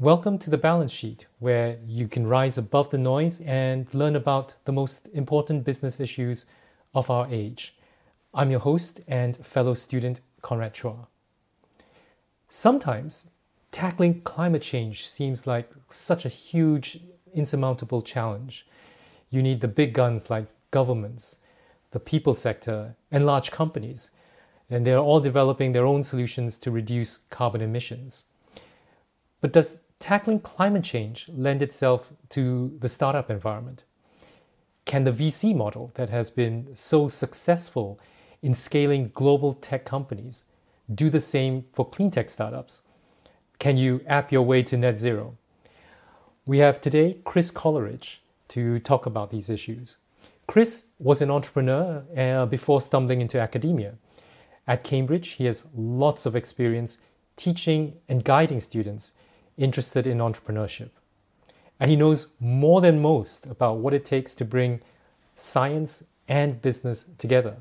Welcome to the Balance Sheet, where you can rise above the noise and learn about the most important business issues of our age. I'm your host and fellow student, Conrad Chua. Sometimes tackling climate change seems like such a huge, insurmountable challenge. You need the big guns like governments, the people sector, and large companies, and they're all developing their own solutions to reduce carbon emissions. But does tackling climate change lend itself to the startup environment? Can the VC model that has been so successful in scaling global tech companies do the same for clean tech startups? Can you app your way to net zero? We have today Chris Coleridge to talk about these issues. Chris was an entrepreneur uh, before stumbling into academia. At Cambridge, he has lots of experience teaching and guiding students interested in entrepreneurship. And he knows more than most about what it takes to bring science and business together.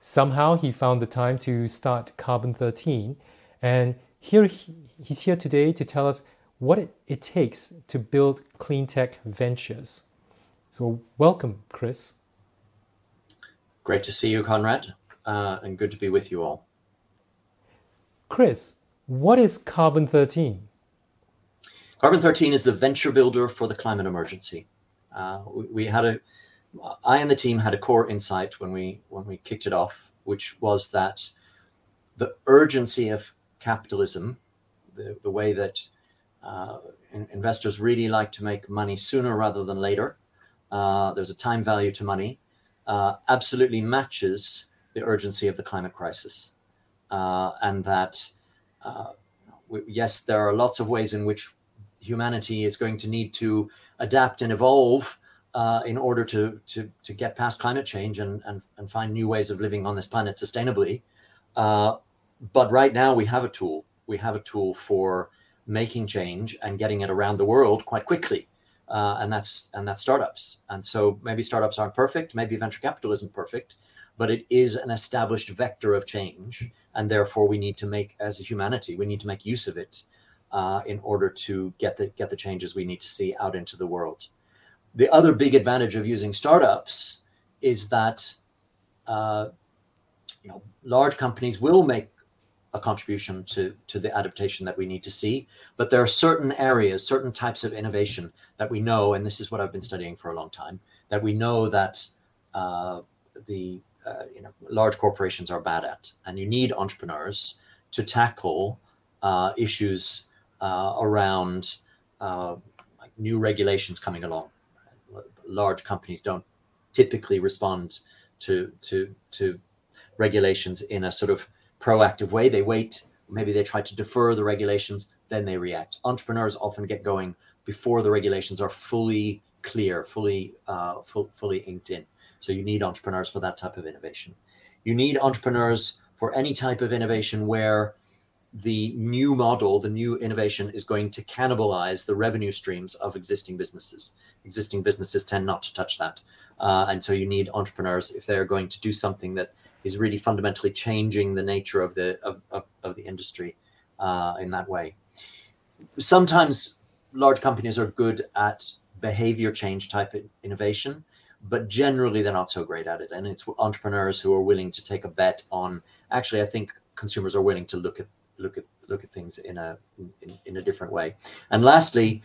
Somehow he found the time to start Carbon 13, and here he, he's here today to tell us what it, it takes to build clean tech ventures. So, welcome, Chris. Great to see you, Conrad, uh, and good to be with you all. Chris, what is Carbon 13? Carbon 13 is the venture builder for the climate emergency. Uh, we, we, had a, I and the team had a core insight when we when we kicked it off, which was that the urgency of capitalism, the, the way that uh, in, investors really like to make money sooner rather than later. Uh, there's a time value to money. Uh, absolutely matches the urgency of the climate crisis, uh, and that uh, yes, there are lots of ways in which humanity is going to need to adapt and evolve uh, in order to, to, to get past climate change and, and, and find new ways of living on this planet sustainably. Uh, but right now we have a tool. We have a tool for making change and getting it around the world quite quickly. Uh, and that's and that's startups. And so maybe startups aren't perfect, maybe venture capital isn't perfect, but it is an established vector of change, and therefore we need to make, as a humanity, we need to make use of it uh, in order to get the get the changes we need to see out into the world. The other big advantage of using startups is that uh, you know large companies will make a contribution to to the adaptation that we need to see, but there are certain areas, certain types of innovation that we know, and this is what I've been studying for a long time, that we know that uh, the uh, you know large corporations are bad at, and you need entrepreneurs to tackle uh, issues uh, around uh, like new regulations coming along. Large companies don't typically respond to to to regulations in a sort of proactive way. They wait, maybe they try to defer the regulations, then they react. Entrepreneurs often get going before the regulations are fully clear, fully uh, full, fully inked in. So you need entrepreneurs for that type of innovation. You need entrepreneurs for any type of innovation where the new model, the new innovation is going to cannibalize the revenue streams of existing businesses. Existing businesses tend not to touch that. Uh, and so you need entrepreneurs if they're going to do something that is really fundamentally changing the nature of the of, of, of the industry uh, in that way. Sometimes large companies are good at behavior change type innovation, but generally they're not so great at it. And it's entrepreneurs who are willing to take a bet on. Actually, I think consumers are willing to look at look at look at things in a in, in a different way. And lastly,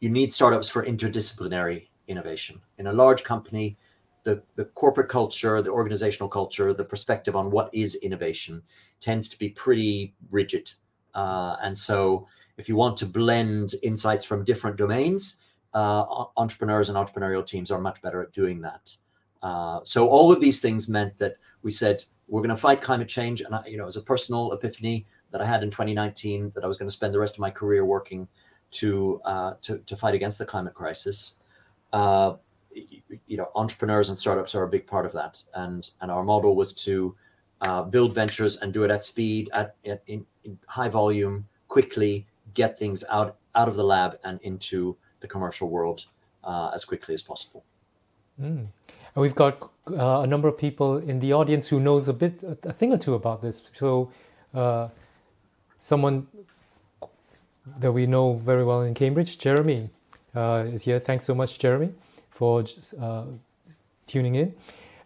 you need startups for interdisciplinary innovation. In a large company, the, the corporate culture, the organizational culture, the perspective on what is innovation tends to be pretty rigid. Uh, and so, if you want to blend insights from different domains, uh, entrepreneurs and entrepreneurial teams are much better at doing that. Uh, so, all of these things meant that we said we're going to fight climate change. And I, you know, as a personal epiphany, that I had in 2019 that I was going to spend the rest of my career working to uh, to, to fight against the climate crisis. Uh, you know, entrepreneurs and startups are a big part of that, and and our model was to uh, build ventures and do it at speed, at, in, in, high volume, quickly, get things out out of the lab and into the commercial world uh, as quickly as possible. Mm. And we've got uh, a number of people in the audience who knows a bit, a thing or two about this. So uh, someone that we know very well in Cambridge, Jeremy, uh, is here. Thanks so much, Jeremy, for uh, tuning in.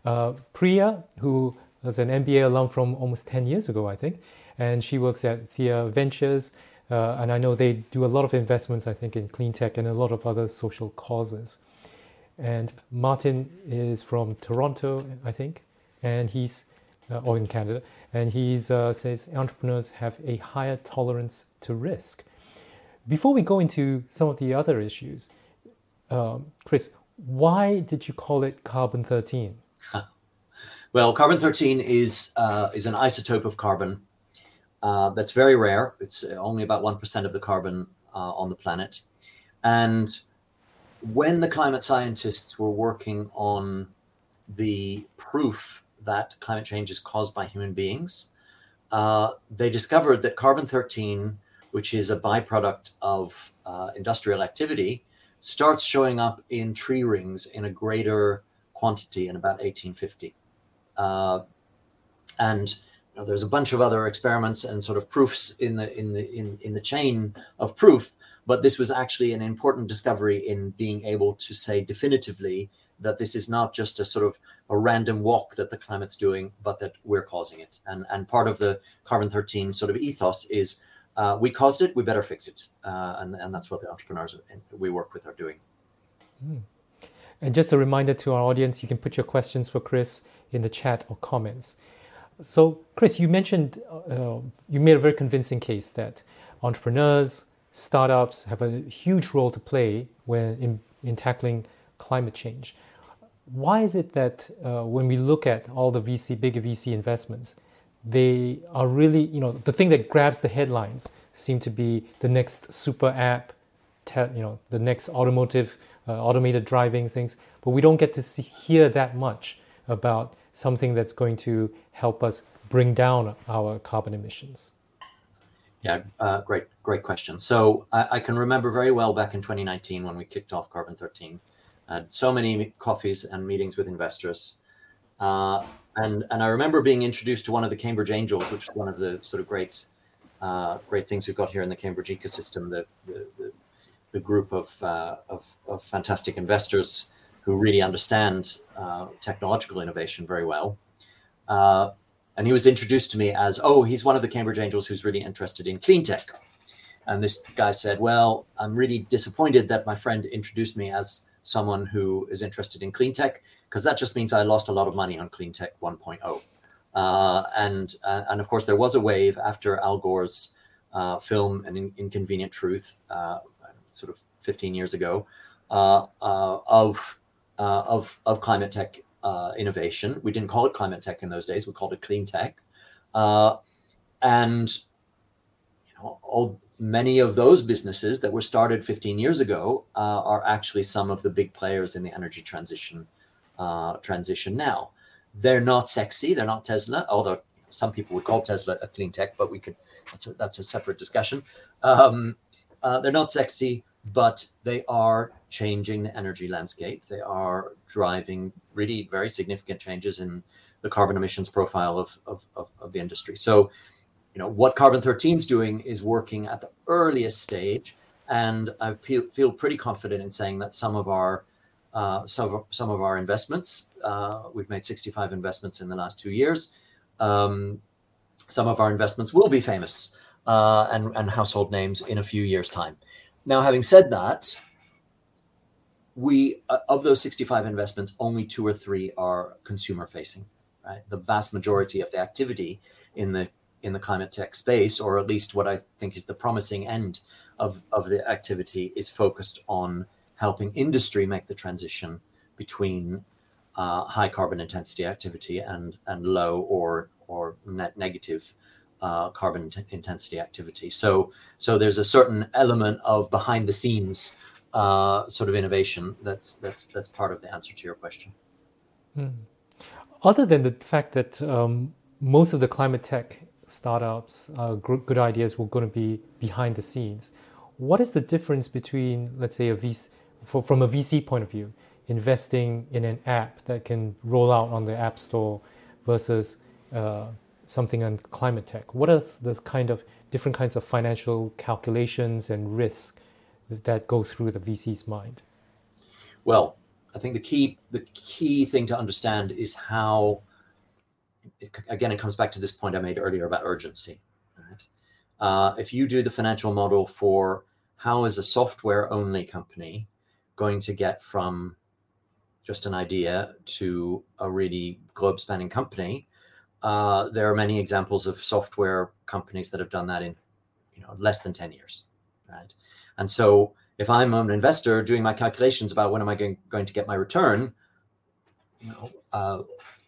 Uh, Priya, who was an MBA alum from almost 10 years ago, I think, and she works at Thea Ventures. Uh, and I know they do a lot of investments, I think, in clean tech and a lot of other social causes. And Martin is from Toronto, I think, and he's, or in Canada, and he uh, says entrepreneurs have a higher tolerance to risk. Before we go into some of the other issues, um, Chris, why did you call it carbon 13? Well, carbon 13 is, uh, is an isotope of carbon uh, that's very rare. It's only about 1% of the carbon uh, on the planet. And when the climate scientists were working on the proof that climate change is caused by human beings, uh, they discovered that carbon 13, which is a byproduct of uh, industrial activity, starts showing up in tree rings in a greater quantity in about 1850. Uh, and know, there's a bunch of other experiments and sort of proofs in the in the in, in the chain of proof but this was actually an important discovery in being able to say definitively that this is not just a sort of a random walk that the climate's doing but that we're causing it and and part of the carbon 13 sort of ethos is uh, we caused it we better fix it uh, and and that's what the entrepreneurs we work with are doing mm. and just a reminder to our audience you can put your questions for chris in the chat or comments so, Chris, you mentioned uh, you made a very convincing case that entrepreneurs, startups have a huge role to play when in, in tackling climate change. Why is it that uh, when we look at all the VC, big VC investments, they are really, you know, the thing that grabs the headlines seem to be the next super app, te- you know, the next automotive, uh, automated driving things, but we don't get to see, hear that much about something that's going to help us bring down our carbon emissions? Yeah, uh, great, great question. So I, I, can remember very well back in 2019 when we kicked off Carbon 13. Had so many coffees and meetings with investors. Uh, and, and I remember being introduced to one of the Cambridge Angels, which is one of the sort of great, uh, great things we've got here in the Cambridge ecosystem, the, the, the, the group of, uh, of, of fantastic investors who really understand uh, technological innovation very well. Uh, and he was introduced to me as, oh, he's one of the Cambridge Angels who's really interested in clean tech. And this guy said, well, I'm really disappointed that my friend introduced me as someone who is interested in clean tech, because that just means I lost a lot of money on clean tech 1.0. Uh, and uh, and of course, there was a wave after Al Gore's uh, film "An In- Inconvenient Truth," uh, sort of 15 years ago, uh, uh, of of of climate tech innovation. We didn't call it climate tech in those days; we called it clean tech. And you know, all, many of those businesses that were started 15 years ago uh, are actually some of the big players in the energy transition uh, transition now. They're not sexy. They're not Tesla, although some people would call Tesla a clean tech, but we could that's a, that's a separate discussion. Um, uh, they're not sexy, but they are changing the energy landscape. They are driving really very significant changes in the carbon emissions profile of, of, of, of the industry. So, you know, what Carbon 13 is doing is working at the earliest stage. And I feel, pretty confident in saying that some of our uh, some, of, some of our investments, uh, we've made 65 investments in the last two years. Um, some of our investments will be famous uh, and, and household names in a few years' time. Now, having said that, we uh, of those 65 investments, only two or three are consumer facing. Right, the vast majority of the activity in the in the climate tech space, or at least what I think is the promising end of, of the activity, is focused on helping industry make the transition between uh, high carbon intensity activity and and low or or net negative uh, carbon t- intensity activity. So, so there's a certain element of behind the scenes uh, sort of innovation that's that's that's part of the answer to your question. Hmm. Other than the fact that um, most of the climate tech startups, uh, good ideas, were going to be behind the scenes, what is the difference between, let's say, a VC, for, from a VC point of view, investing in an app that can roll out on the App Store versus uh, something on climate tech? What are the kind of different kinds of financial calculations and risks that go through the VC's mind? Well, I think the key the key thing to understand is how. It, again, it comes back to this point I made earlier about urgency. Right? Uh, if you do the financial model for how is a software only company going to get from just an idea to a really globe spanning company, uh, there are many examples of software companies that have done that in you know less than 10 years right and so if i'm an investor doing my calculations about when am i going, going to get my return you know uh,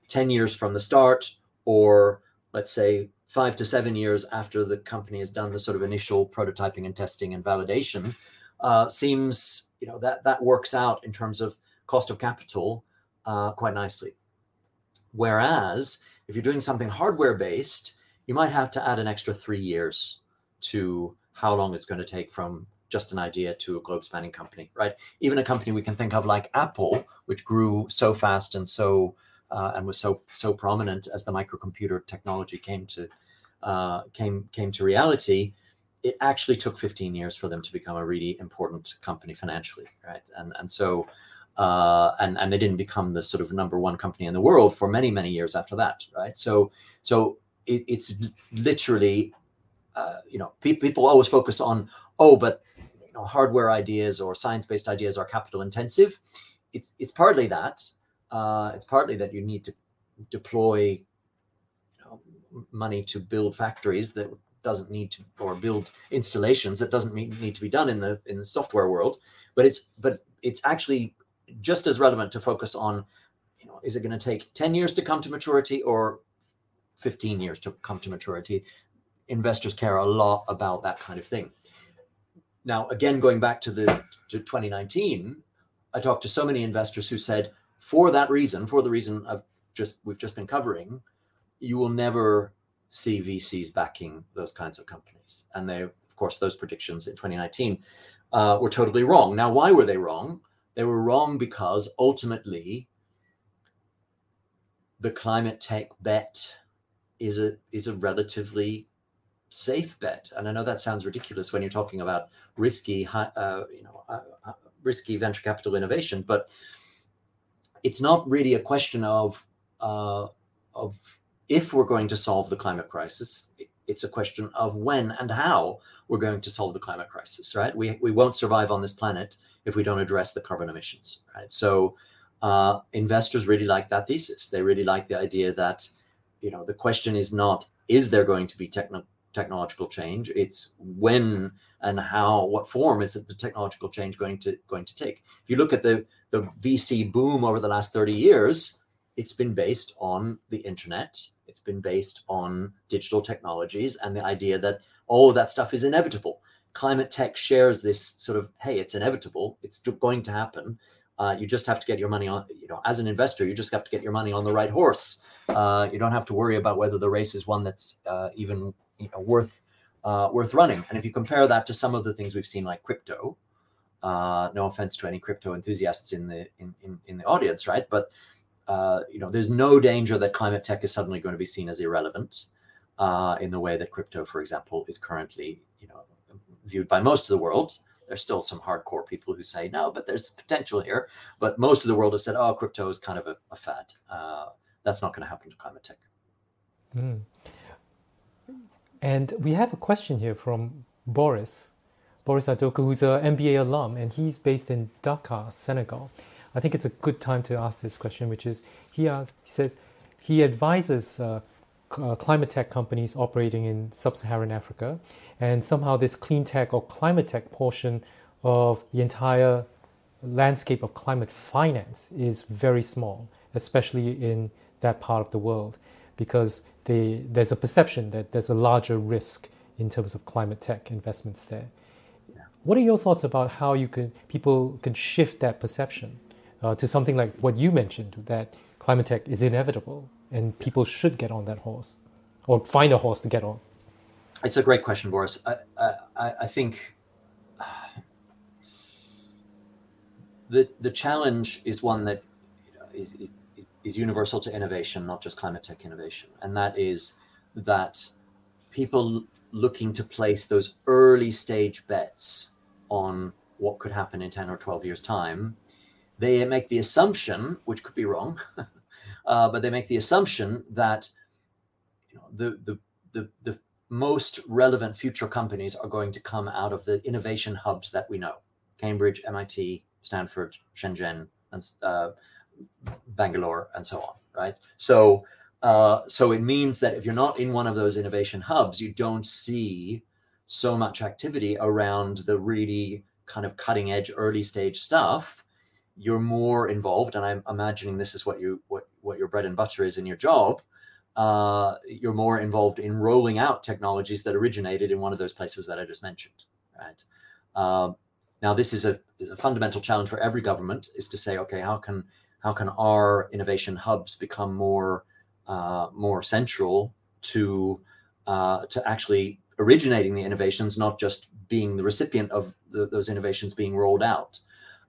10 years from the start or let's say five to seven years after the company has done the sort of initial prototyping and testing and validation uh, seems you know that that works out in terms of cost of capital uh, quite nicely whereas if you're doing something hardware based, you might have to add an extra three years to how long it's going to take from just an idea to a globe spanning company, right? Even a company we can think of like Apple, which grew so fast and so uh, and was so so prominent as the microcomputer technology came to uh, came came to reality. It actually took 15 years for them to become a really important company financially, right? And and so uh, and and they didn't become the sort of number one company in the world for many many years after that, right? So so it, it's literally, uh, you know, pe- people always focus on oh, but you know, hardware ideas or science based ideas are capital intensive. It's it's partly that. Uh, it's partly that you need to deploy you know, money to build factories that doesn't need to or build installations that doesn't need to be done in the in the software world but it's but it's actually just as relevant to focus on, you know, is it going to take 10 years to come to maturity or 15 years to come to maturity? Investors care a lot about that kind of thing. Now, again, going back to the to 2019, I talked to so many investors who said, for that reason, for the reason of just we've just been covering, you will never see VCs backing those kinds of companies. And they, of course, those predictions in 2019 uh, were totally wrong. Now, why were they wrong? They were wrong because ultimately the climate tech bet is a is a relatively safe bet. And I know that sounds ridiculous when you're talking about risky, uh, you know, uh, uh, risky venture capital innovation, but it's not really a question of uh, of if we're going to solve the climate crisis. It's a question of when and how we're going to solve the climate crisis. Right? We we won't survive on this planet if we don't address the carbon emissions, right? So uh, investors really like that thesis. They really like the idea that, you know, the question is not is there going to be techno- technological change? It's when and how, what form is the technological change going to going to take? If you look at the the VC boom over the last 30 years, it's been based on the internet. It's been based on digital technologies and the idea that all of that stuff is inevitable. Climate tech shares this sort of hey it's inevitable. It's going to happen. Uh, you just have to get your money on you know as an investor you just have to get your money on the right horse. Uh, you don't have to worry about whether the race is one that's uh, even you know, worth uh, worth running. And if you compare that to some of the things we've seen like crypto uh, no offense to any crypto enthusiasts in the in, in, in the audience right but uh, you know there's no danger that climate tech is suddenly going to be seen as irrelevant in the way that crypto for example is currently you know viewed by most of the world. There's still some hardcore people who say no, but there's potential here. But most of the world has said, oh, crypto is kind of a, a fad. Uh, that's not going to happen to climate tech. Mm. And we have a question here from Boris, Boris Adoku, who's an MBA alum, and he's based in Dakar, Senegal. I think it's a good time to ask this question, which is he, asks, he says he advises uh, uh, climate tech companies operating in sub-Saharan Africa, and somehow this clean tech or climate tech portion of the entire landscape of climate finance is very small, especially in that part of the world, because they, there's a perception that there's a larger risk in terms of climate tech investments there. What are your thoughts about how you can people can shift that perception uh, to something like what you mentioned that climate tech is inevitable and people should get on that horse or find a horse to get on? It's a great question, Boris. I, I, I think the the challenge is one that you know, is, is, is universal to innovation, not just climate tech innovation, and that is that people looking to place those early stage bets on what could happen in 10 or 12 years time they make the assumption which could be wrong uh, but they make the assumption that you know, the, the the the most relevant future companies are going to come out of the innovation hubs that we know Cambridge, MIT, Stanford, Shenzhen, and uh, Bangalore, and so on, right? So, uh, so it means that if you're not in one of those innovation hubs, you don't see so much activity around the really kind of cutting edge early stage stuff. You're more involved, and I'm imagining this is what you what what your bread and butter is in your job uh, you're more involved in rolling out technologies that originated in one of those places that I just mentioned, right? Um, now, this is a, is a fundamental challenge for every government: is to say, okay, how can how can our innovation hubs become more uh, more central to uh, to actually originating the innovations, not just being the recipient of the, those innovations being rolled out.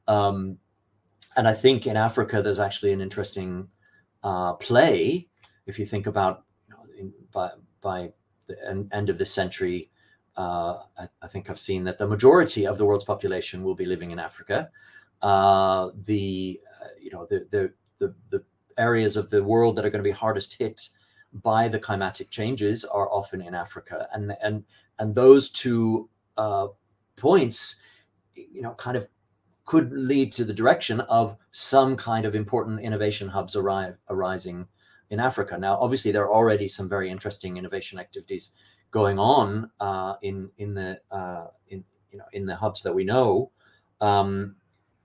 Um, and I think in Africa, there's actually an interesting uh, play if you think about you know, in, by by the end of this century, uh, I, I, think I've seen that the majority of the world's population will be living in Africa. Uh, the uh, you know the, the the the areas of the world that are going to be hardest hit by the climatic changes are often in Africa, and and and those two uh, points, you know, kind of could lead to the direction of some kind of important innovation hubs arrive, arising in Africa. Now, obviously, there are already some very interesting innovation activities going on uh, in in the uh, in you know in the hubs that we know, um,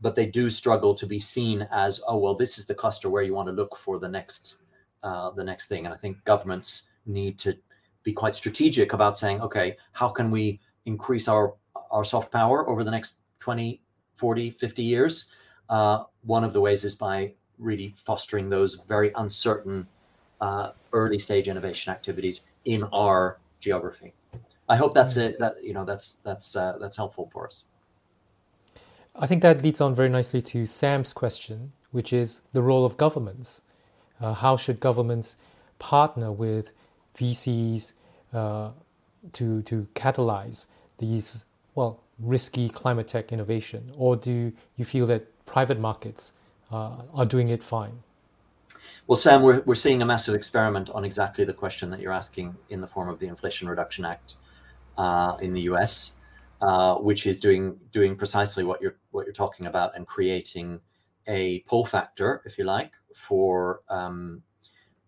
but they do struggle to be seen as oh well, this is the cluster where you want to look for the next uh, the next thing. And I think governments need to be quite strategic about saying, okay, how can we increase our our soft power over the next 20, 40, 50 years? Uh, one of the ways is by really fostering those very uncertain uh, early stage innovation activities in our geography. I hope that's it. That you know that's that's uh, that's helpful for us. I think that leads on very nicely to Sam's question, which is the role of governments. Uh, how should governments partner with VCs uh, to to catalyze these well risky climate tech innovation, or do you feel that private markets uh, are doing it fine? Well, Sam, we're, we're seeing a massive experiment on exactly the question that you're asking in the form of the Inflation Reduction Act uh, in the US, uh, which is doing doing precisely what you're what you're talking about and creating a pull factor, if you like, for um,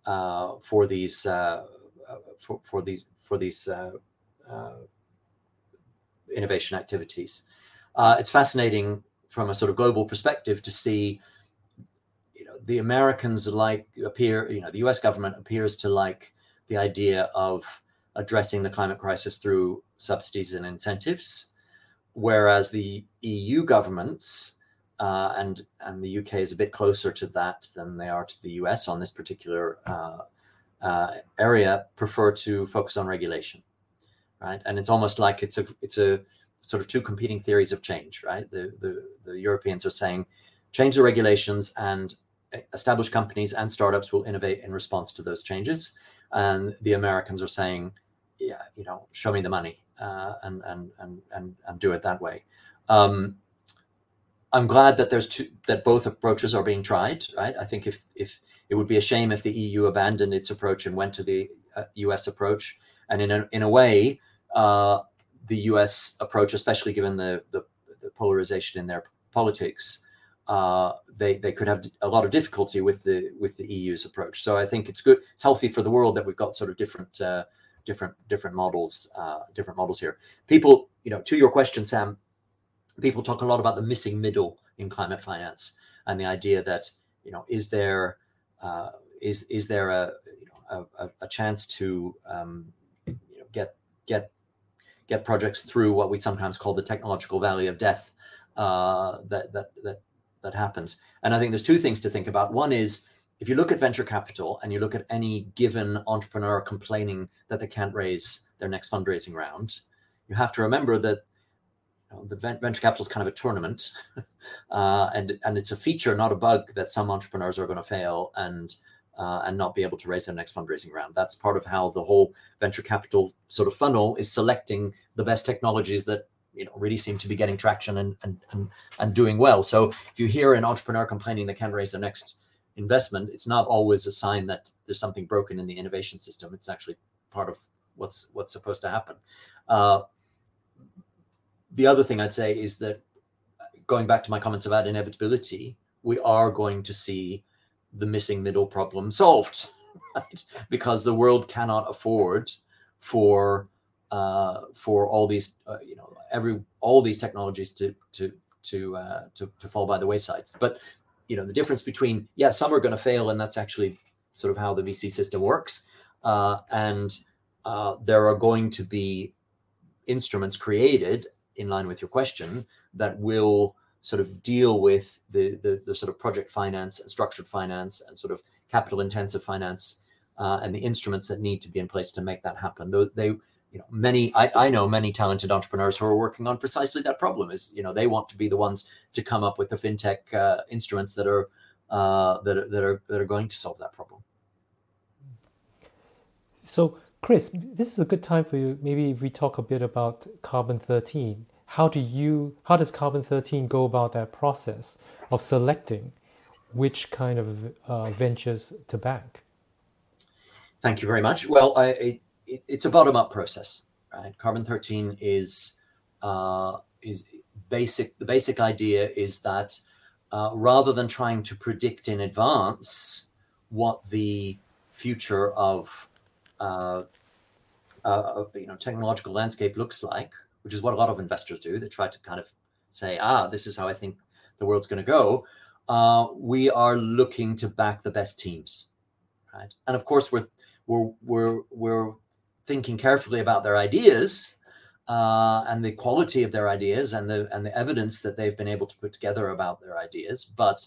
uh, for these uh, for, for these for these uh, uh, innovation activities. it's fascinating from a sort of global perspective to see you know the Americans like appear you know the U.S. government appears to like the idea of addressing the climate crisis through subsidies and incentives, whereas the EU governments uh, and and the UK is a bit closer to that than they are to the US on this particular uh, uh, area prefer to focus on regulation, right? And it's almost like it's a it's a sort of two competing theories of change, right? The the, the Europeans are saying change the regulations and established companies and startups will innovate in response to those changes. And the Americans are saying, yeah, you know, show me the money uh, and, and, and, and, and do it that way. Um, I'm glad that there's two, that both approaches are being tried, right? I think if, if it would be a shame if the EU abandoned its approach and went to the uh, US approach. And in a, in a way, uh, the US approach, especially given the, the, the polarization in their politics, uh, they they could have a lot of difficulty with the with the EU's approach. So I think it's good, it's healthy for the world that we've got sort of different uh, different different models uh, different models here. People, you know, to your question, Sam, people talk a lot about the missing middle in climate finance and the idea that you know is there uh, is is there a you know a, a chance to um, you know get get get projects through what we sometimes call the technological valley of death uh, that that that that happens. And I think there's two things to think about. One is if you look at venture capital and you look at any given entrepreneur complaining that they can't raise their next fundraising round, you have to remember that the venture capital is kind of a tournament, uh, and and it's a feature, not a bug, that some entrepreneurs are going to fail and uh, and not be able to raise their next fundraising round. That's part of how the whole venture capital sort of funnel is selecting the best technologies that you know really seem to be getting traction and and and, and doing well. So if you hear an entrepreneur complaining they can't raise their next investment, it's not always a sign that there's something broken in the innovation system. It's actually part of what's what's supposed to happen. Uh, the other thing I'd say is that going back to my comments about inevitability, we are going to see the missing middle problem solved, right? Because the world cannot afford for uh, for all these uh, you know every all these technologies to to to, uh, to to fall by the wayside. But you know the difference between yeah some are going to fail and that's actually sort of how the VC system works, uh, and uh, there are going to be instruments created in line with your question that will sort of deal with the, the, the sort of project finance and structured finance and sort of capital intensive finance uh, and the instruments that need to be in place to make that happen. They, they you know, many I, I know many talented entrepreneurs who are working on precisely that problem. Is you know they want to be the ones to come up with the fintech uh, instruments that are uh, that are, that are that are going to solve that problem. So, Chris, this is a good time for you. Maybe if we talk a bit about carbon thirteen. How do you how does carbon 13 go about that process of selecting which kind of uh, ventures to back thank you very much. Well I, it, it's a bottom-up process right? Carbon 13 is uh, is basic the basic idea is that uh, rather than trying to predict in advance what the future of uh, uh, you know technological landscape looks like which is what a lot of investors do. They try to kind of say, ah, this is how I think the world's going to go. Uh, we are looking to back the best teams, right? And of course, we're we're we're we're thinking carefully about their ideas uh, and the quality of their ideas and the and the evidence that they've been able to put together about their ideas. But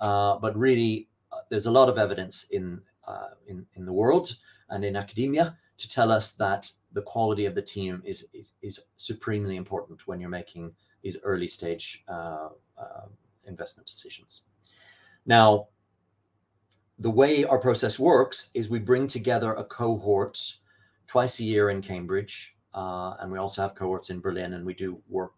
uh, but really, uh, there's a lot of evidence in uh, in in the world and in academia to tell us that the quality of the team is is, is supremely important when you're making these early stage uh, uh, investment decisions. Now, the way our process works is we bring together a cohort twice a year in Cambridge, uh, and we also have cohorts in Berlin, and we do work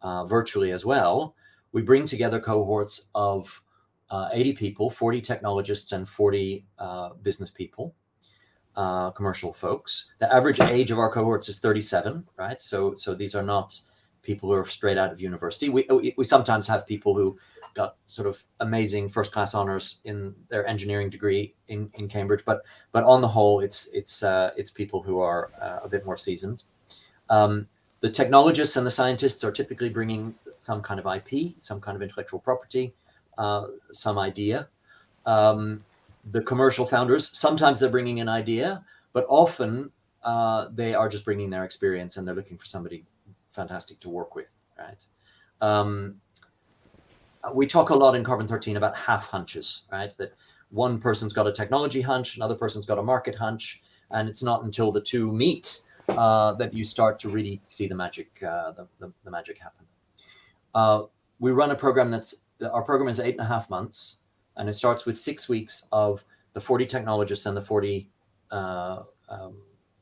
uh, virtually as well. We bring together cohorts of uh, 80 people, 40 technologists, and 40 uh, business people uh, commercial folks. The average age of our cohorts is 37, right? So so these are not people who are straight out of university. We we sometimes have people who got sort of amazing first class honors in their engineering degree in, in Cambridge, but but on the whole, it's it's uh, it's people who are uh, a bit more seasoned. Um, the technologists and the scientists are typically bringing some kind of IP, some kind of intellectual property, uh, some idea. Um, the commercial founders sometimes they're bringing an idea but often uh, they are just bringing their experience and they're looking for somebody fantastic to work with right? Um, we talk a lot in carbon 13 about half hunches right? That one person's got a technology hunch another person's got a market hunch and it's not until the two meet uh, that you start to really see the magic uh, the, the, the, magic happen. Uh, we run a program that's our program is eight and a half months and it starts with six weeks of the 40 technologists and the 40 uh, um,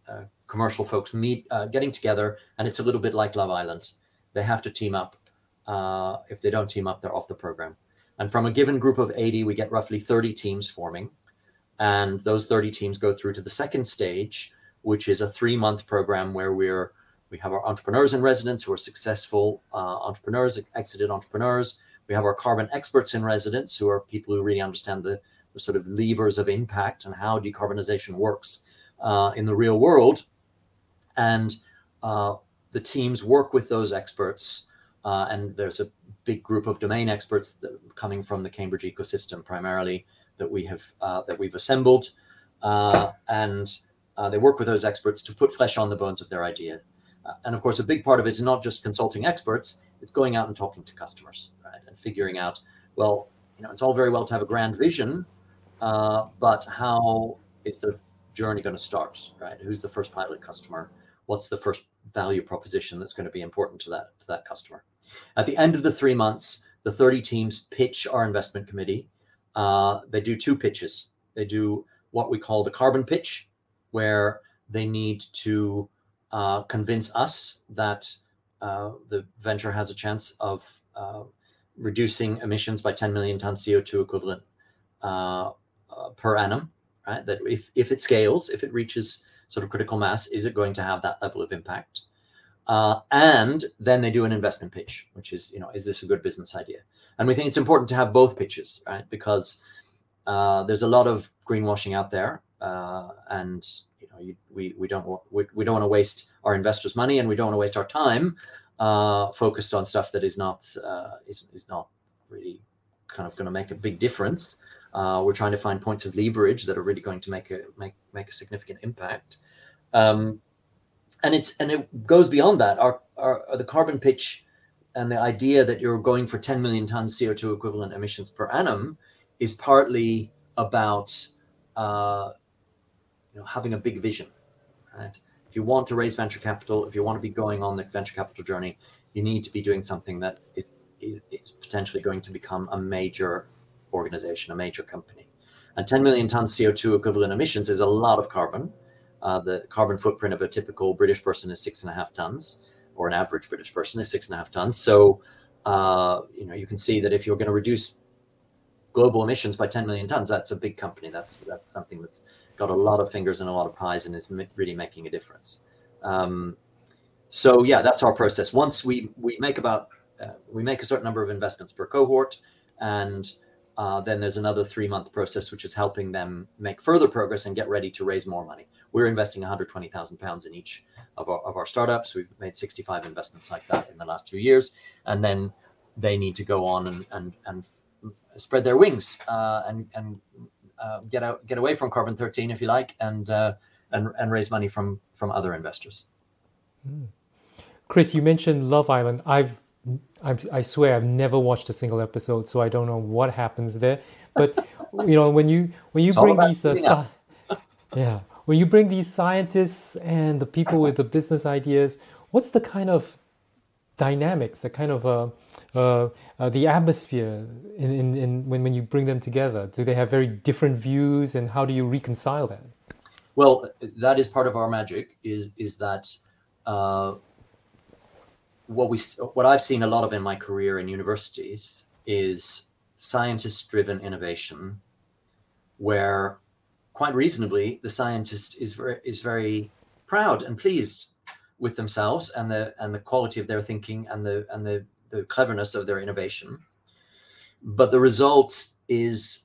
uh, commercial folks meet uh, getting together and it's a little bit like love island. They have to team up. Uh, if they don't team up they're off the program. And from a given group of 80 we get roughly 30 teams forming. And those 30 teams go through to the second stage which is a three month program where we're we have our entrepreneurs in residence who are successful uh, entrepreneurs exited entrepreneurs we have our carbon experts in residence, who are people who really understand the, the sort of levers of impact and how decarbonization works uh, in the real world. And uh, the teams work with those experts. Uh, and there's a big group of domain experts coming from the Cambridge ecosystem primarily that we have uh, that we've assembled. Uh, and uh, they work with those experts to put flesh on the bones of their idea. and of course, a big part of it is not just consulting experts, it's going out and talking to customers figuring out, well, you know, it's all very well to have a grand vision, uh, but how is the journey going to start, right? Who's the first pilot customer? What's the first value proposition that's going to be important to that to that customer? At the end of the three months, the 30 teams pitch our investment committee. Uh, they do two pitches. They do what we call the carbon pitch, where they need to uh, convince us that uh, the venture has a chance of uh, reducing emissions by 10 million tons CO2 equivalent uh, uh, per annum. Right, that if if it scales, if it reaches sort of critical mass, is it going to have that level of impact? Uh, and then they do an investment pitch, which is, you know, is this a good business idea? And we think it's important to have both pitches, right? Because uh, there's a lot of greenwashing out there, uh, and you know, you, we we don't we, we don't want to waste our investors' money, and we don't want to waste our time uh, focused on stuff that is not uh, is is not really kind of going to make a big difference. Uh, we're trying to find points of leverage that are really going to make a make make a significant impact. Um, and it's and it goes beyond that. Our, our, the carbon pitch and the idea that you're going for 10 million tons CO2 equivalent emissions per annum is partly about uh, you know having a big vision. Right? If you want to raise venture capital, if you want to be going on the venture capital journey, you need to be doing something that is potentially going to become a major organization, a major company. And 10 million tons CO2 equivalent emissions is a lot of carbon. Uh, the carbon footprint of a typical British person is six and a half tons, or an average British person is six and a half tons. So, uh, you know, you can see that if you're going to reduce global emissions by 10 million tons, that's a big company. That's that's something that's got a lot of fingers and a lot of pies and is really making a difference. Um, so yeah, that's our process. Once we we make about uh, we make a certain number of investments per cohort, and uh, then there's another three month process, which is helping them make further progress and get ready to raise more money. We're investing 120,000 pounds in each of our, of our startups. We've made 65 investments like that in the last two years. And then they need to go on and, and, and spread their wings uh, and, and get out, get away from carbon 13, if you like, and, uh, and, and raise money from, from other investors. Mm. Chris, you mentioned Love Island. I've I, I swear I've never watched a single episode, so I don't know what happens there. But you know, when you when you it's bring these, uh, yeah, when you bring these scientists and the people with the business ideas, what's the kind of dynamics, the kind of uh, uh, uh, the atmosphere in, in, in when, when you bring them together? Do they have very different views, and how do you reconcile that? Well, that is part of our magic. Is is that uh, what we what I've seen a lot of in my career in universities is scientist driven innovation where quite reasonably the scientist is very is very proud and pleased with themselves and the and the quality of their thinking and the and the, the cleverness of their innovation. But the result is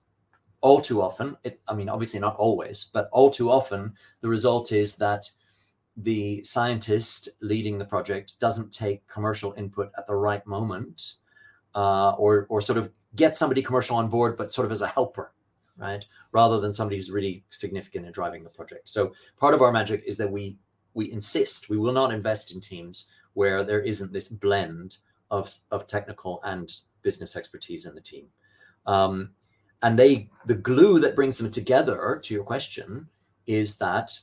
all too often it, i mean obviously not always but all too often the result is that the scientist leading the project doesn't take commercial input at the right moment uh, or or sort of get somebody commercial on board but sort of as a helper right? Rather than somebody who's really significant in driving the project. So part of our magic is that we we insist we will not invest in teams where there isn't this blend of of technical and business expertise in the team um, and they the glue that brings them together to your question is that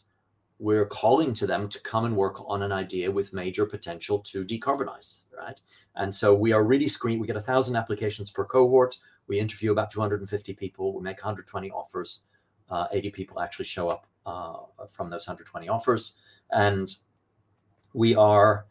we're calling to them to come and work on an idea with major potential to decarbonize, right? And so we are really screening. We get a thousand applications per cohort. We interview about 250 people. We make 120 offers. Uh, 80 people actually show up uh, from those 120 offers, and we are,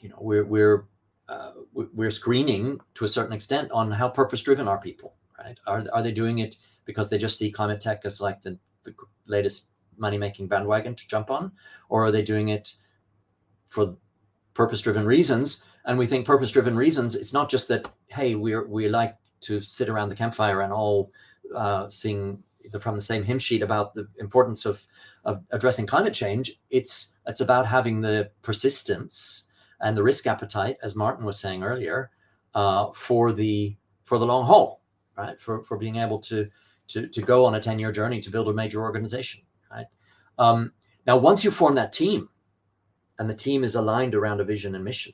you know, we're we're uh, we're screening to a certain extent on how purpose driven are people, right? Are are they doing it because they just see climate tech as like the the latest money making bandwagon to jump on, or are they doing it for purpose driven reasons? And we think purpose driven reasons. It's not just that hey we're we like to sit around the campfire and all uh, sing from the same hymn sheet about the importance of of addressing climate change. It's it's about having the persistence and the risk appetite, as Martin was saying earlier, uh, for the for the long haul, right? For for being able to to to go on a ten year journey to build a major organization right? Um, now, once you form that team, and the team is aligned around a vision and mission,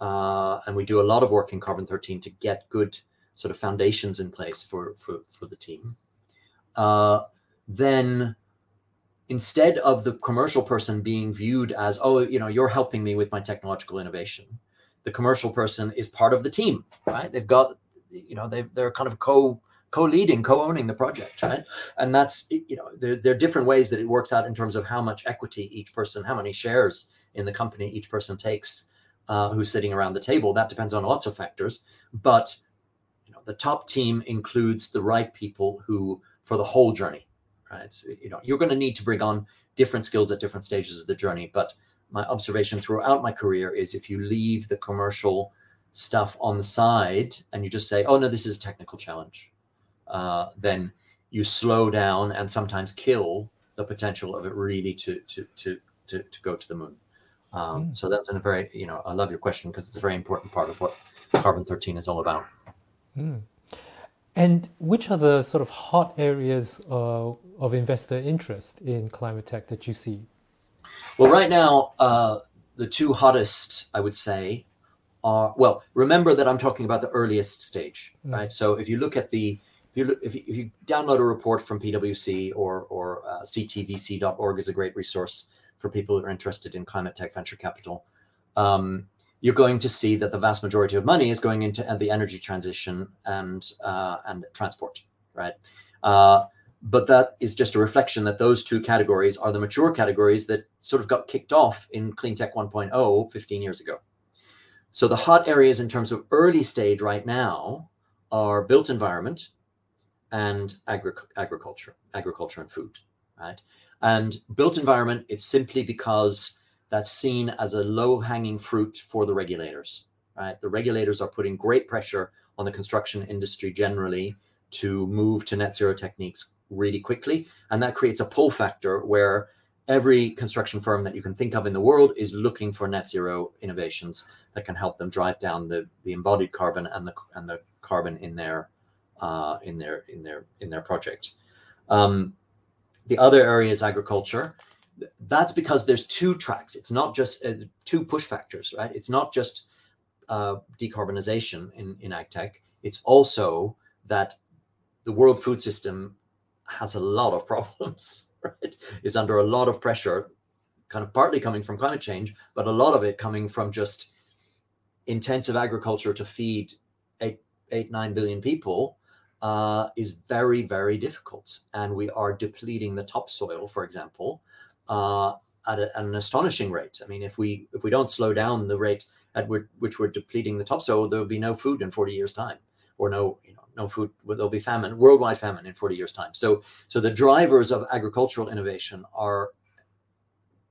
uh, and we do a lot of work in Carbon 13 to get good sort of foundations in place for for, for the team, uh, then instead of the commercial person being viewed as, oh, you know, you're helping me with my technological innovation, the commercial person is part of the team, right? They've got, you know, they they're kind of co co-leading, co-owning the project, right? And that's you know there, there are different ways that it works out in terms of how much equity each person, how many shares in the company each person takes, uh, who's sitting around the table. That depends on lots of factors, but you know the top team includes the right people who for the whole journey, right? So, you know you're going to need to bring on different skills at different stages of the journey, but my observation throughout my career is if you leave the commercial stuff on the side and you just say, oh no, this is a technical challenge, uh, then you slow down and sometimes kill the potential of it really to to to to, to go to the moon. Um, mm. So that's a very you know I love your question because it's a very important part of what Carbon 13 is all about. Mm. And which are the sort of hot areas uh, of investor interest in climate tech that you see? Well, right now, uh, the two hottest, I would say, are well. Remember that I'm talking about the earliest stage, mm. right? So if you look at the if you, look, if you, if you download a report from PwC or or uh, ctvc.org is a great resource for people who are interested in climate tech venture capital. Um, you're going to see that the vast majority of money is going into the energy transition and uh, and transport, right? Uh, but that is just a reflection that those two categories are the mature categories that sort of got kicked off in cleantech 1.0 15 years ago so the hot areas in terms of early stage right now are built environment and agri- agriculture agriculture and food right and built environment it's simply because that's seen as a low hanging fruit for the regulators right the regulators are putting great pressure on the construction industry generally to move to net zero techniques really quickly. And that creates a pull factor where every construction firm that you can think of in the world is looking for net zero innovations that can help them drive down the, the embodied carbon and the and the carbon in their uh, in their in their in their project. Um, the other area is agriculture. That's because there's two tracks. It's not just uh, two push factors, right? It's not just uh, decarbonization in in ag tech. It's also that the world food system has a lot of problems, right? Is under a lot of pressure, kind of partly coming from climate change, but a lot of it coming from just intensive agriculture to feed eight, eight, nine billion people uh, is very, very difficult. And we are depleting the topsoil, for example, uh, at, a, at, an astonishing rate. I mean, if we if we don't slow down the rate at which we're depleting the topsoil, there will be no food in 40 years' time, or no you know, no food there'll be famine worldwide famine in 40 years time. So so the drivers of agricultural innovation are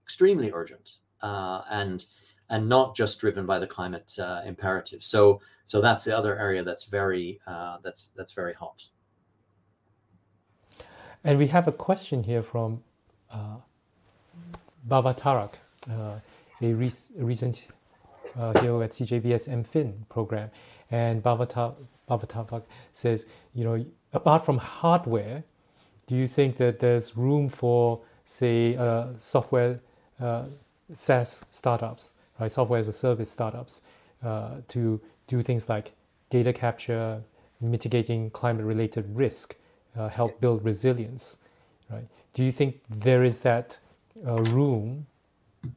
extremely urgent uh, and and not just driven by the climate uh, imperative. So so that's the other area that's very uh, that's that's very hot. And we have a question here from uh, Baba Tarak, uh, a, re- recent uh, hero at CJBS MFin program. And Baba, Babatavak says, you know, apart from hardware, do you think that there's room for, say, uh, software uh, SaaS startups, right, software as a service startups, uh, to do things like data capture, mitigating climate-related risk, uh, help build resilience, right? Do you think there is that uh, room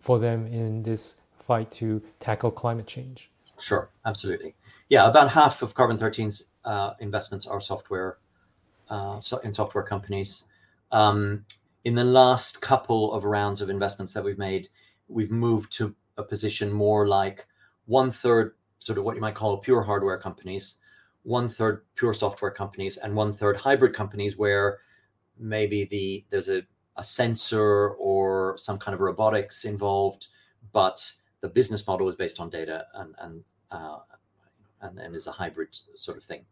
for them in this fight to tackle climate change? Sure, absolutely yeah, about half of Carbon 13's uh, investments are software uh, in software companies. Um, in the last couple of rounds of investments that we've made, we've moved to a position more like one third, sort of what you might call pure hardware companies, one third pure software companies, and one third hybrid companies where maybe the there's a, a sensor or some kind of robotics involved, but the business model is based on data and and uh, and, and is a hybrid sort of thing.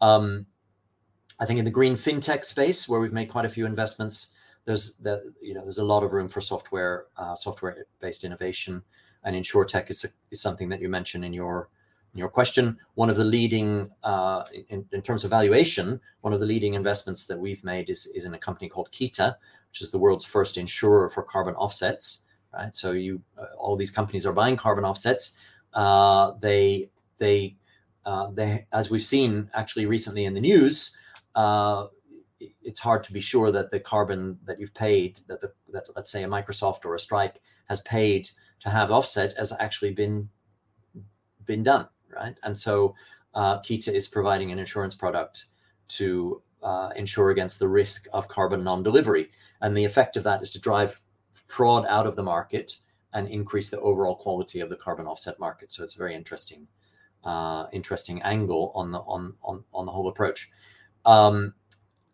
Um, I think in the green fintech space, where we've made quite a few investments, there's the, you know there's a lot of room for software uh, software based innovation, and insurtech is, is something that you mentioned in your in your question. One of the leading uh, in, in terms of valuation, one of the leading investments that we've made is is in a company called Kita, which is the world's first insurer for carbon offsets. Right, so you uh, all these companies are buying carbon offsets. Uh, they they uh, they, as we've seen actually recently in the news, it's hard to be sure that the carbon that you've paid, that the that let's say a Microsoft or a Stripe has paid to have offset, has actually been been done, right? And so uh, Kita is providing an insurance product to uh, ensure against the risk of carbon non-delivery. And the effect of that is to drive fraud out of the market and increase the overall quality of the carbon offset market. So it's a very interesting, uh, interesting angle on the on on on the whole approach. Um,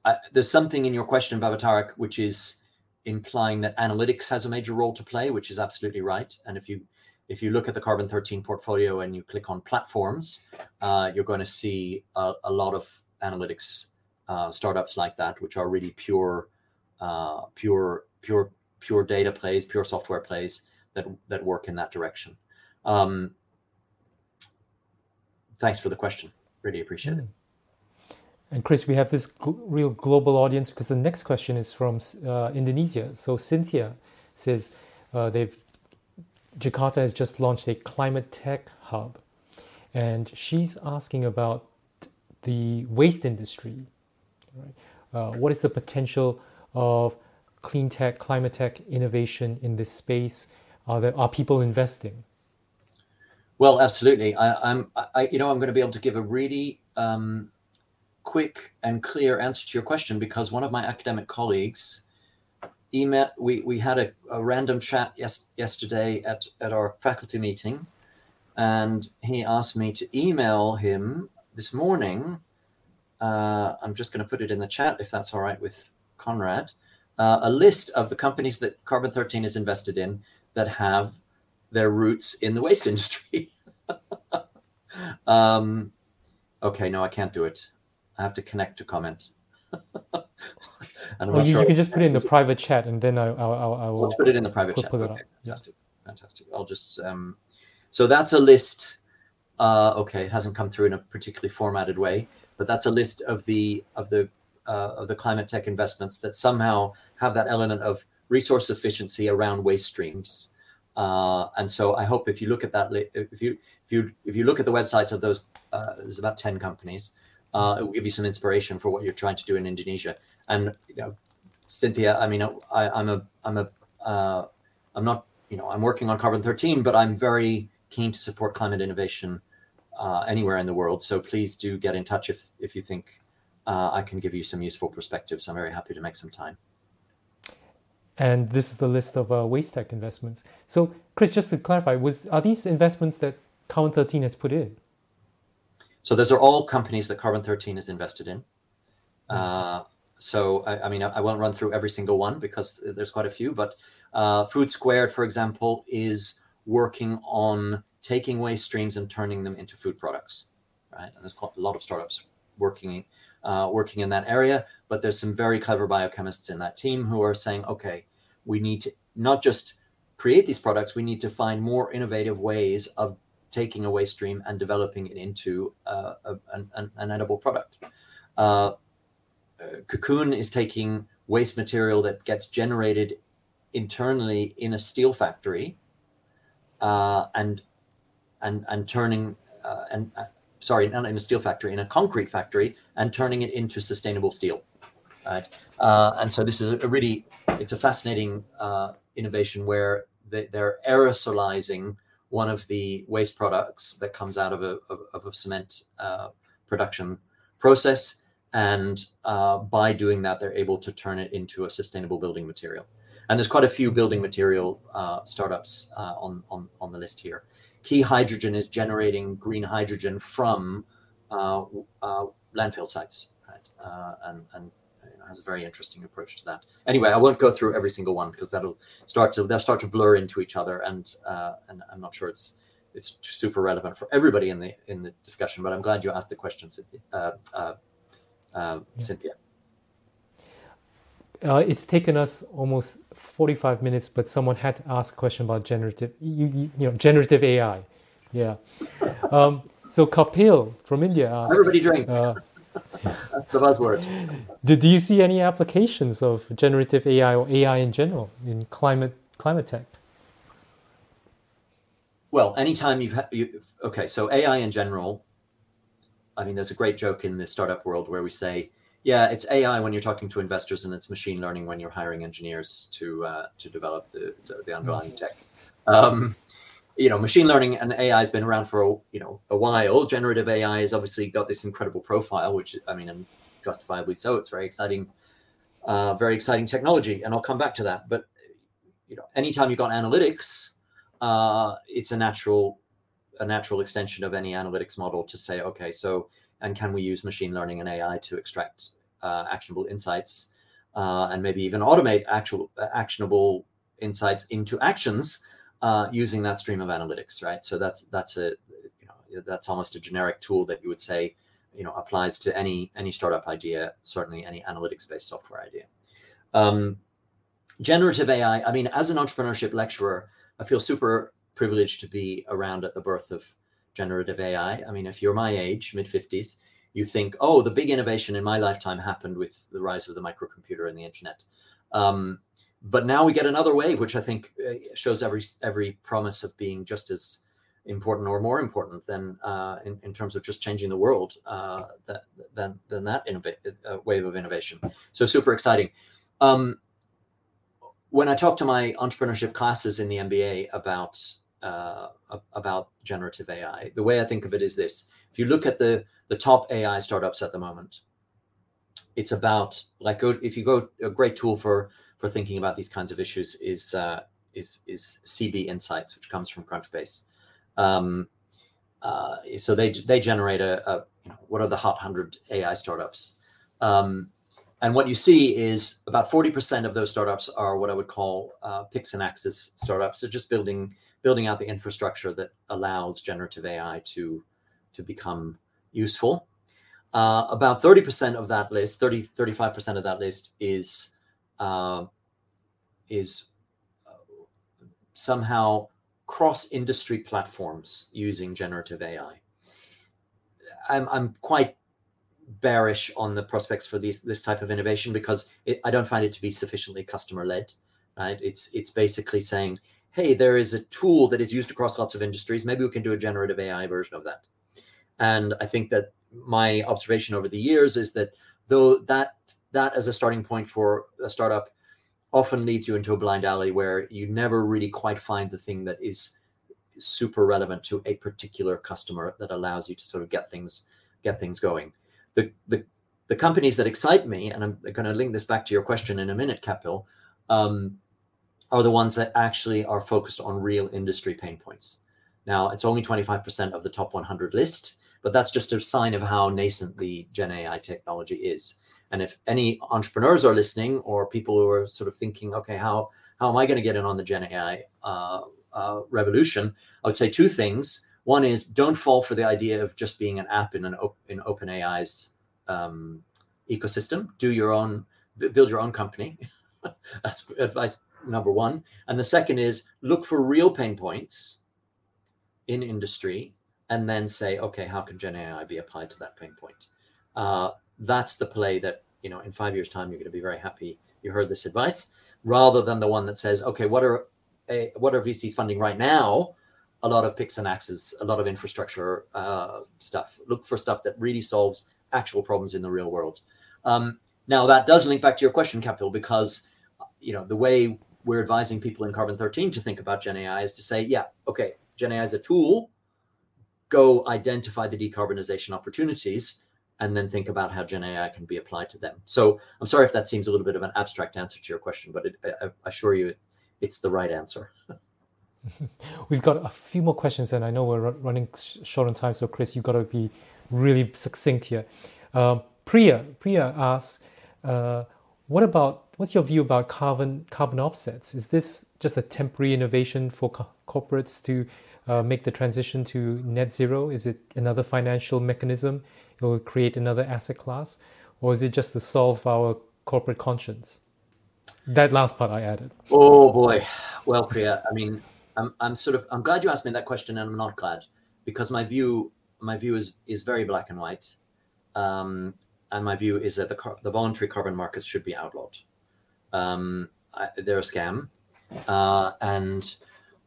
uh, there's something in your question, Babatarek, which is implying that analytics has a major role to play, which is absolutely right. And if you if you look at the Carbon 13 portfolio and you click on platforms, uh, you're going to see a, a lot of analytics uh, startups like that, which are really pure, uh, pure, pure, pure data plays, pure software plays that that work in that direction. Um, thanks for the question. Really appreciate mm. it. And Chris, we have this gl- real global audience because the next question is from uh, Indonesia. So Cynthia says uh, they've Jakarta has just launched a climate tech hub, and she's asking about the waste industry. Right? Uh, what is the potential of clean tech, climate tech innovation in this space? Are there are people investing? Well, absolutely. I, am I, you know, I'm going to be able to give a really um, quick and clear answer to your question because one of my academic colleagues email we, we had a, a random chat yes, yesterday at, at our faculty meeting and he asked me to email him this morning uh, i'm just going to put it in the chat if that's all right with conrad uh, a list of the companies that carbon 13 is invested in that have their roots in the waste industry um, okay no i can't do it I have to connect to comment. and well, you, sure you, can just put it in the private chat, and then I, I, I, I will. Let's put it in the private chat. Okay, fantastic, yeah. fantastic. I'll just. Um, so that's a list. Uh, okay, it hasn't come through in a particularly formatted way, but that's a list of the of the uh, of the climate tech investments that somehow have that element of resource efficiency around waste streams. Uh, and so I hope if you look at that, if you if you if you look at the websites of those, uh, there's about ten companies uh, it will give you some inspiration for what you're trying to do in Indonesia. And you know, Cynthia, I mean, I, I'm a, I'm a, uh, I'm not, you know, I'm working on carbon 13, but I'm very keen to support climate innovation uh, anywhere in the world. So please do get in touch if if you think uh, I can give you some useful perspectives. I'm very happy to make some time. And this is the list of uh, waste tech investments. So, Chris, just to clarify, was are these investments that Carbon 13 has put in? So those are all companies that Carbon 13 is invested in. Uh, so I, I, mean, I, I, won't run through every single one because there's quite a few. But uh, Food Squared, for example, is working on taking waste streams and turning them into food products, right? And there's quite a lot of startups working uh, working in that area. But there's some very clever biochemists in that team who are saying, okay, we need to not just create these products, we need to find more innovative ways of taking a waste stream and developing it into uh, a, an, an, edible product. Uh, Cocoon is taking waste material that gets generated internally in a steel factory uh, and and and turning uh, and uh, sorry not in a steel factory in a concrete factory and turning it into sustainable steel right uh, and so this is a really it's a fascinating innovation where they, they're aerosolizing one of the waste products that comes out of a, of a cement uh, production process. And uh, by doing that, they're able to turn it into a sustainable building material. And there's quite a few building material uh, startups uh, on, on, on the list here. Key Hydrogen is generating green hydrogen from uh, uh, landfill sites. Right? and, and has a very interesting approach to that. Anyway, I won't go through every single one because that'll start to they'll start to blur into each other, and uh, and I'm not sure it's it's super relevant for everybody in the in the discussion. But I'm glad you asked the question, Cynthia. Uh, uh, uh yeah. Cynthia. Uh, it's taken us almost 45 minutes, but someone had to ask a question about generative, you, you, you know, generative AI. Yeah. Um, so Kapil from India asked. Everybody drink. Uh, That's the buzzword. Do, do you see any applications of generative AI or AI in general in climate climate tech? Well, anytime you've had, you, okay, so AI in general, I mean, there's a great joke in the startup world where we say, yeah, it's AI when you're talking to investors, and it's machine learning when you're hiring engineers to uh, to develop the the underlying tech. Um, you know, machine learning and AI has been around for a, you know a while. Generative AI has obviously got this incredible profile, which I mean, justifiably so. It's very exciting, uh, very exciting technology, and I'll come back to that. But you know, anytime you've got analytics, uh, it's a natural a natural extension of any analytics model to say, okay, so and can we use machine learning and AI to extract uh, actionable insights uh, and maybe even automate actual actionable insights into actions uh, using that stream of analytics, right? So that's that's a you know that's almost a generic tool that you would say you know applies to any any startup idea, certainly any analytics based software idea. Um, generative AI. I mean, as an entrepreneurship lecturer, I feel super privileged to be around at the birth of generative AI. I mean, if you're my age, mid 50s, you think, oh, the big innovation in my lifetime happened with the rise of the microcomputer and the internet. Um, but now we get another wave, which I think uh, shows every every promise of being just as important or more important than uh, in, in terms of just changing the world uh, that, than than that innova- uh, wave of innovation. So super exciting. Um, when I talk to my entrepreneurship classes in the MBA about uh, about generative AI, the way I think of it is this: if you look at the the top AI startups at the moment, it's about like if you go a great tool for for thinking about these kinds of issues is uh, is is CB Insights, which comes from Crunchbase. Um, uh, so they they generate a, a, you know what are the hot hundred AI startups, um, and what you see is about forty percent of those startups are what I would call uh, picks and axes startups. So just building building out the infrastructure that allows generative AI to to become useful. Uh, about 30% of that list, 30, 35% of that list is uh, is uh, somehow cross industry platforms using generative AI. I'm, I'm quite bearish on the prospects for these, this type of innovation because it, I don't find it to be sufficiently customer led. Right? It's it's basically saying, hey, there is a tool that is used across lots of industries. Maybe we can do a generative AI version of that. And I think that my observation over the years is that though that that as a starting point for a startup often leads you into a blind alley where you never really quite find the thing that is super relevant to a particular customer that allows you to sort of get things get things going. The the the companies that excite me, and I'm going to link this back to your question in a minute, Kapil, um, are the ones that actually are focused on real industry pain points. Now, it's only 25% of the top 100 list, but that's just a sign of how nascent the Gen AI technology is. And if any entrepreneurs are listening or people who are sort of thinking, okay, how how am I going to get in on the Gen AI uh, uh, revolution? I would say two things. One is don't fall for the idea of just being an app in an op- in OpenAI's um, ecosystem. Do your own, build your own company. That's advice number one. And the second is look for real pain points in industry, and then say, okay, how can Gen AI be applied to that pain point? Uh, that's the play that you know in five years time you're going to be very happy you heard this advice rather than the one that says okay what are a, eh, what are vcs funding right now a lot of picks and axes a lot of infrastructure uh, stuff look for stuff that really solves actual problems in the real world um, now that does link back to your question Kapil because you know the way we're advising people in carbon 13 to think about gen ai is to say yeah okay gen ai is a tool go identify the decarbonization opportunities and then think about how Gen AI can be applied to them. So I'm sorry if that seems a little bit of an abstract answer to your question, but it, I, assure you it's the right answer. We've got a few more questions, and I know we're running short on time. So, Chris, you've got to be really succinct here. Uh, Priya, Priya asks, uh, "What about what's your view about carbon carbon offsets? Is this just a temporary innovation for co- corporates to uh, make the transition to net zero? Is it another financial mechanism? It will create another asset class, or is it just to solve our corporate conscience? That last part I added. Oh boy, well, Priya, I mean, I'm, I'm sort of I'm glad you asked me that question, and I'm not glad because my view my view is is very black and white, um, and my view is that the the voluntary carbon markets should be outlawed. Um, I, they're a scam, uh, and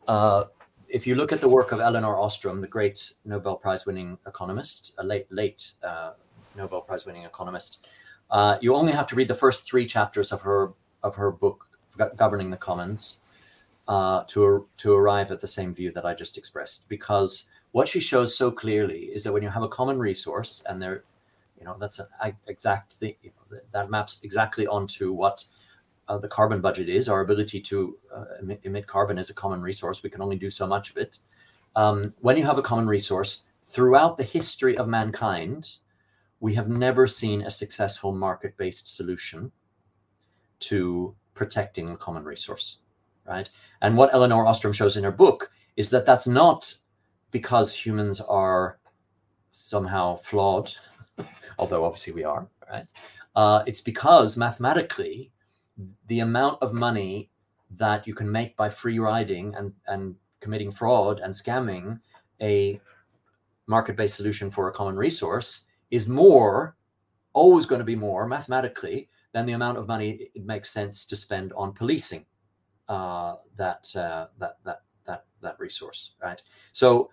uh, if you look at the work of Elinor Ostrom, the great Nobel Prize winning economist, a late, late uh, Nobel Prize winning economist, uh, you only have to read the first three chapters of her of her book, Governing the Commons, uh, to to arrive at the same view that I just expressed. Because what she shows so clearly is that when you have a common resource and there, You know, that's an exact thing. You know, that maps exactly onto what uh, the carbon budget is. Our ability to uh, emit, emit, carbon is a common resource. We can only do so much of it. Um, when you have a common resource, throughout the history of mankind, we have never seen a successful market-based solution to protecting a common resource, right? And what Elinor Ostrom shows in her book is that that's not because humans are somehow flawed, although obviously we are, right? Uh, it's because mathematically, the amount of money that you can make by free riding and, and committing fraud and scamming a market-based solution for a common resource is more, always going to be more mathematically than the amount of money it makes sense to spend on policing uh, that uh, that that that that resource, right? So,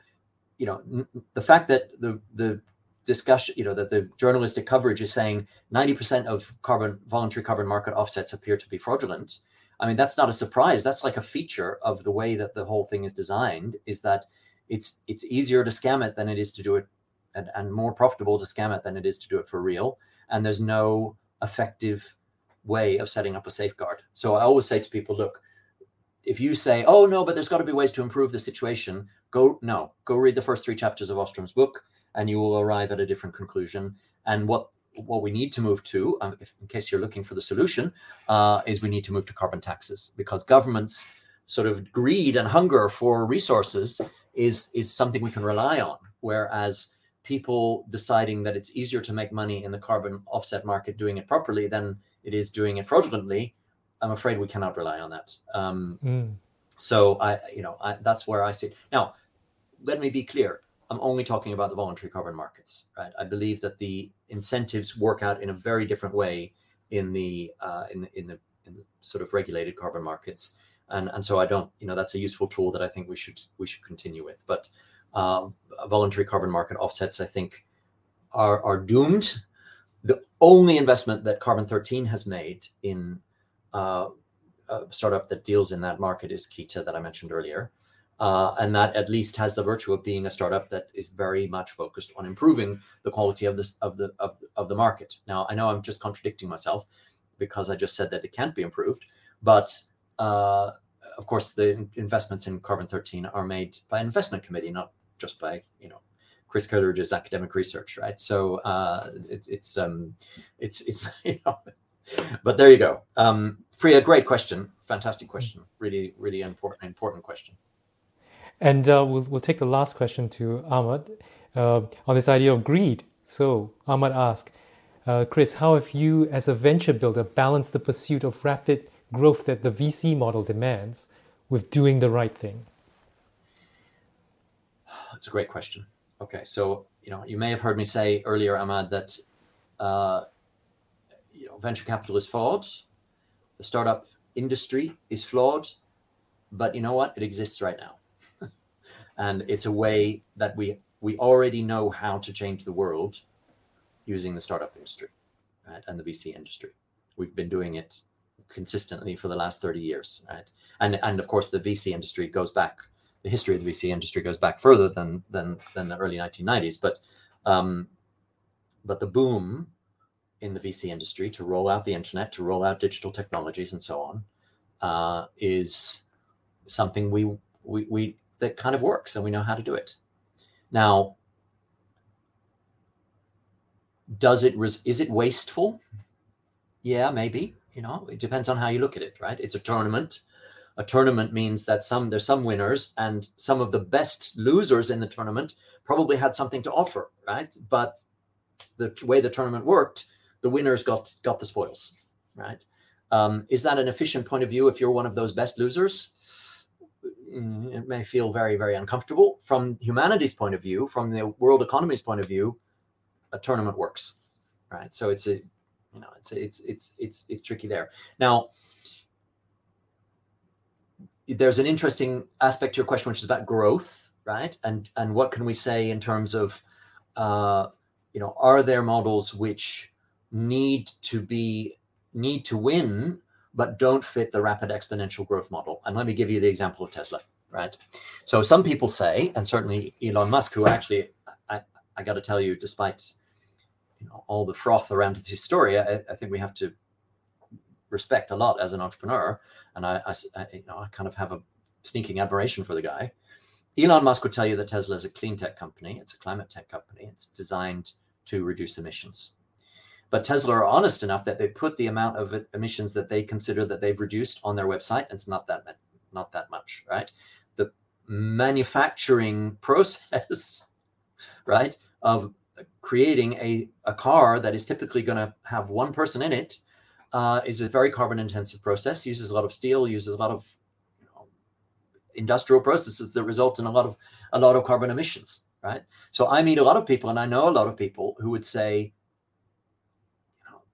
you know, the fact that the the discussion, you know, that the journalistic coverage is saying 90% of carbon voluntary carbon market offsets appear to be fraudulent. I mean, that's not a surprise. That's like a feature of the way that the whole thing is designed. Is that it's it's easier to scam it than it is to do it, and, and more profitable to scam it than it is to do it for real. And there's no effective way of setting up a safeguard. So I always say to people, look, if you say, "Oh no, but there's got to be ways to improve the situation," go no, go read the first three chapters of Ostrom's book, and you will arrive at a different conclusion. And what what we need to move to, um, if, in case you're looking for the solution, uh, is we need to move to carbon taxes because governments sort of greed and hunger for resources is is something we can rely on, whereas people deciding that it's easier to make money in the carbon offset market doing it properly than it is doing it fraudulently, I'm afraid we cannot rely on that. Um, mm. So I, you know, I, that's where I see. It. Now, let me be clear. I'm only talking about the voluntary carbon markets, right? I believe that the incentives work out in a very different way in the uh, in in the in the sort of regulated carbon markets, and and so I don't, you know, that's a useful tool that I think we should we should continue with. But uh, voluntary carbon market offsets, I think, are are doomed. The only investment that Carbon 13 has made in uh, a startup that deals in that market is Kita that I mentioned earlier. Uh, and that at least has the virtue of being a startup that is very much focused on improving the quality of this of the of, of the market. Now I know I'm just contradicting myself because I just said that it can't be improved, but uh, of course the investments in Carbon 13 are made by an investment committee, not just by you know Chris Coleridge's academic research, right? So uh, it, it's um, it's it's you know, but there you go. Um, Priya, great question, fantastic question, really really important important question. And uh, we'll we'll take the last question to Ahmad uh, on this idea of greed. So Ahmad asked, uh, Chris, how have you, as a venture builder, balanced the pursuit of rapid growth that the VC model demands with doing the right thing? It's a great question. Okay, so you know, you may have heard me say earlier, Ahmad, that uh, you know, venture capital is flawed, the startup industry is flawed, but you know what? It exists right now, and it's a way that we we already know how to change the world using the startup industry right, and the VC industry. We've been doing it consistently for the last 30 years, right? And and of course the VC industry goes back the history of the VC industry goes back further than than than the early 1990s. But um, but the boom in the VC industry to roll out the internet, to roll out digital technologies, and so on, uh, is something we, we we that kind of works, and we know how to do it. Now, does it res- is it wasteful? Yeah, maybe. You know, it depends on how you look at it, right? It's a tournament a tournament means that some there's some winners and some of the best losers in the tournament probably had something to offer, right? But the way the tournament worked, the winners got got the spoils, right? Um, is that an efficient point of view if you're one of those best losers? Mm, it may feel very very uncomfortable. From humanity's point of view, from the world economy's point of view, a tournament works, right? So it's a you know it's a, it's it's it's it's tricky there. Now there's an interesting aspect to your question, which is about growth, right? And and what can we say in terms of, uh, you know, are there models which need to be need to win but don't fit the rapid exponential growth model? And let me give you the example of Tesla, right? So some people say, and certainly Elon Musk, who actually I, I got to tell you, despite you know, all the froth around this story, I, I, think we have to respect a lot as an entrepreneur. And I, I, I, you know, I kind of have a sneaking admiration for the guy. Elon Musk would tell you that Tesla is a clean tech company. It's a climate tech company. It's designed to reduce emissions. But Tesla are honest enough that they put the amount of emissions that they consider that they've reduced on their website. It's not that not that much, right? The manufacturing process, right, of creating a, a car that is typically going to have one person in it uh, is a very carbon intensive process, uses a lot of steel, uses a lot of you know, industrial processes that result in a lot of a lot of carbon emissions, right? So I meet a lot of people and I know a lot of people who would say,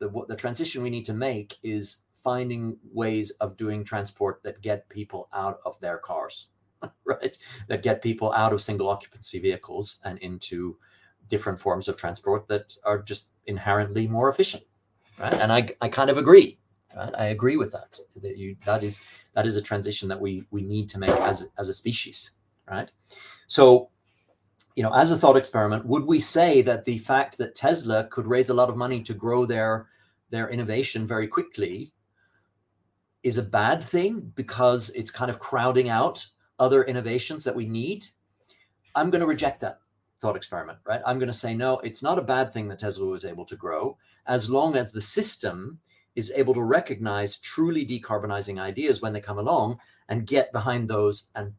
the, what the transition we need to make is finding ways of doing transport that get people out of their cars, right? That get people out of single occupancy vehicles and into different forms of transport that are just inherently more efficient, right? And I, I kind of agree. Right? I agree with that. That you that is that is a transition that we we need to make as as a species, right? So, you know, as a thought experiment, would we say that the fact that Tesla could raise a lot of money to grow their their innovation very quickly is a bad thing because it's kind of crowding out other innovations that we need? I'm going to reject that thought experiment, right? I'm going to say, no, it's not a bad thing that Tesla was able to grow as long as the system is able to recognize truly decarbonizing ideas when they come along and get behind those and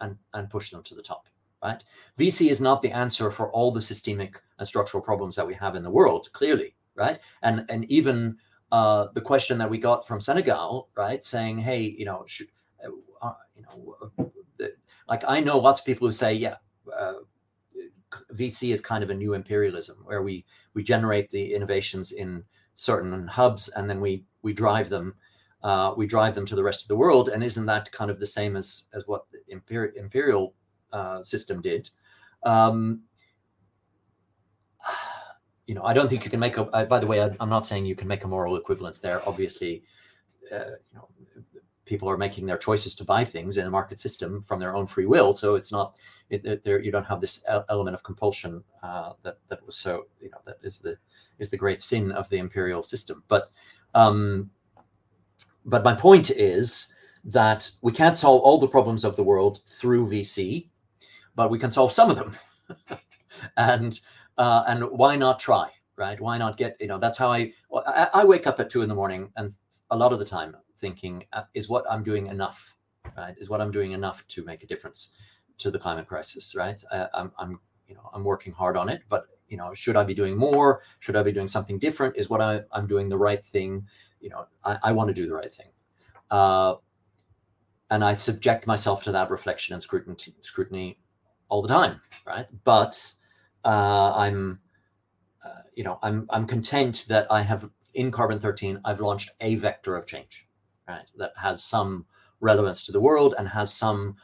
and and push them to the top right? Vc is not the answer for all the systemic and structural problems that we have in the world clearly right? And and even uh, the question that we got from senegal right saying hey you know should, uh, uh you know uh, the, like i know lots of people who say yeah uh, VC is kind of a new imperialism where we we generate the innovations in certain hubs and then we we drive them uh, we drive them to the rest of the world. And isn't that kind of the same as as what imperial imperial uh, system did um, you know i don't think you can make a uh, by the way I, am not saying you can make a moral equivalence there obviously uh, you know people are making their choices to buy things in a market system from their own free will. So it's not it, there. You don't have this element of compulsion uh, that that was so you know that is the is the great sin of the imperial system. But um, but my point is that we can't solve all the problems of the world through VC, but we can solve some of them. and uh, and why not try? Right? Why not get you know? That's how I, I I wake up at two in the morning, and a lot of the time thinking uh, is what i'm doing enough right is what i'm doing enough to make a difference to the climate crisis right I, I'm, I'm you know i'm working hard on it but you know should i be doing more should i be doing something different is what I, i'm doing the right thing you know i, I want to do the right thing uh, and i subject myself to that reflection and scrutiny scrutiny all the time right but uh, i'm uh, you know i'm i'm content that i have in carbon 13 i've launched a vector of change right? That has some relevance to the world and has some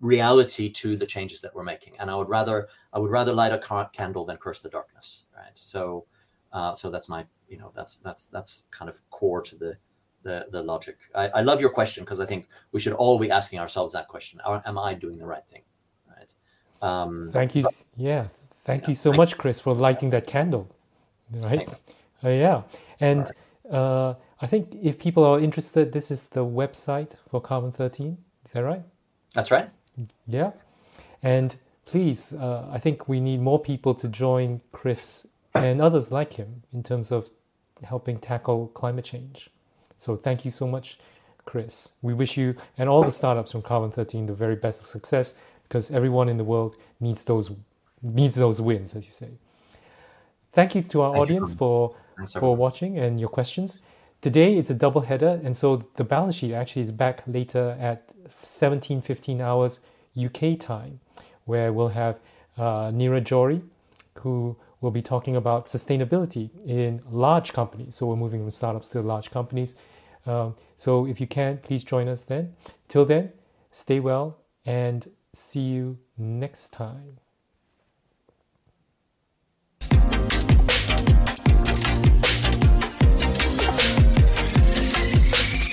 reality to the changes that we're making. And I would rather I would rather light a candle than curse the darkness, right? So, uh, so that's my you know that's that's that's kind of core to the the, the logic. I, I love your question because I think we should all be asking ourselves that question: Am I doing the right thing? Um, thank you. But, yeah. Thank you so much, Chris, for lighting that candle. Right. Uh, yeah. And. Uh, I think if people are interested, this is the website for Carbon 13. Is that right? That's right. Yeah. And please, uh, I think we need more people to join Chris and others like him in terms of helping tackle climate change. So thank you so much, Chris. We wish you and all the startups from Carbon 13 the very best of success because everyone in the world needs those needs those wins, as you say. Thank you to our thank audience you. for for watching and your questions. Today it's a double header, and so the balance sheet actually is back later at 17:15 hours UK time, where we'll have uh, Neeraj Johri, who will be talking about sustainability in large companies. So we're moving from startups to large companies. Um, so if you can, please join us then. Till then, stay well and see you next time.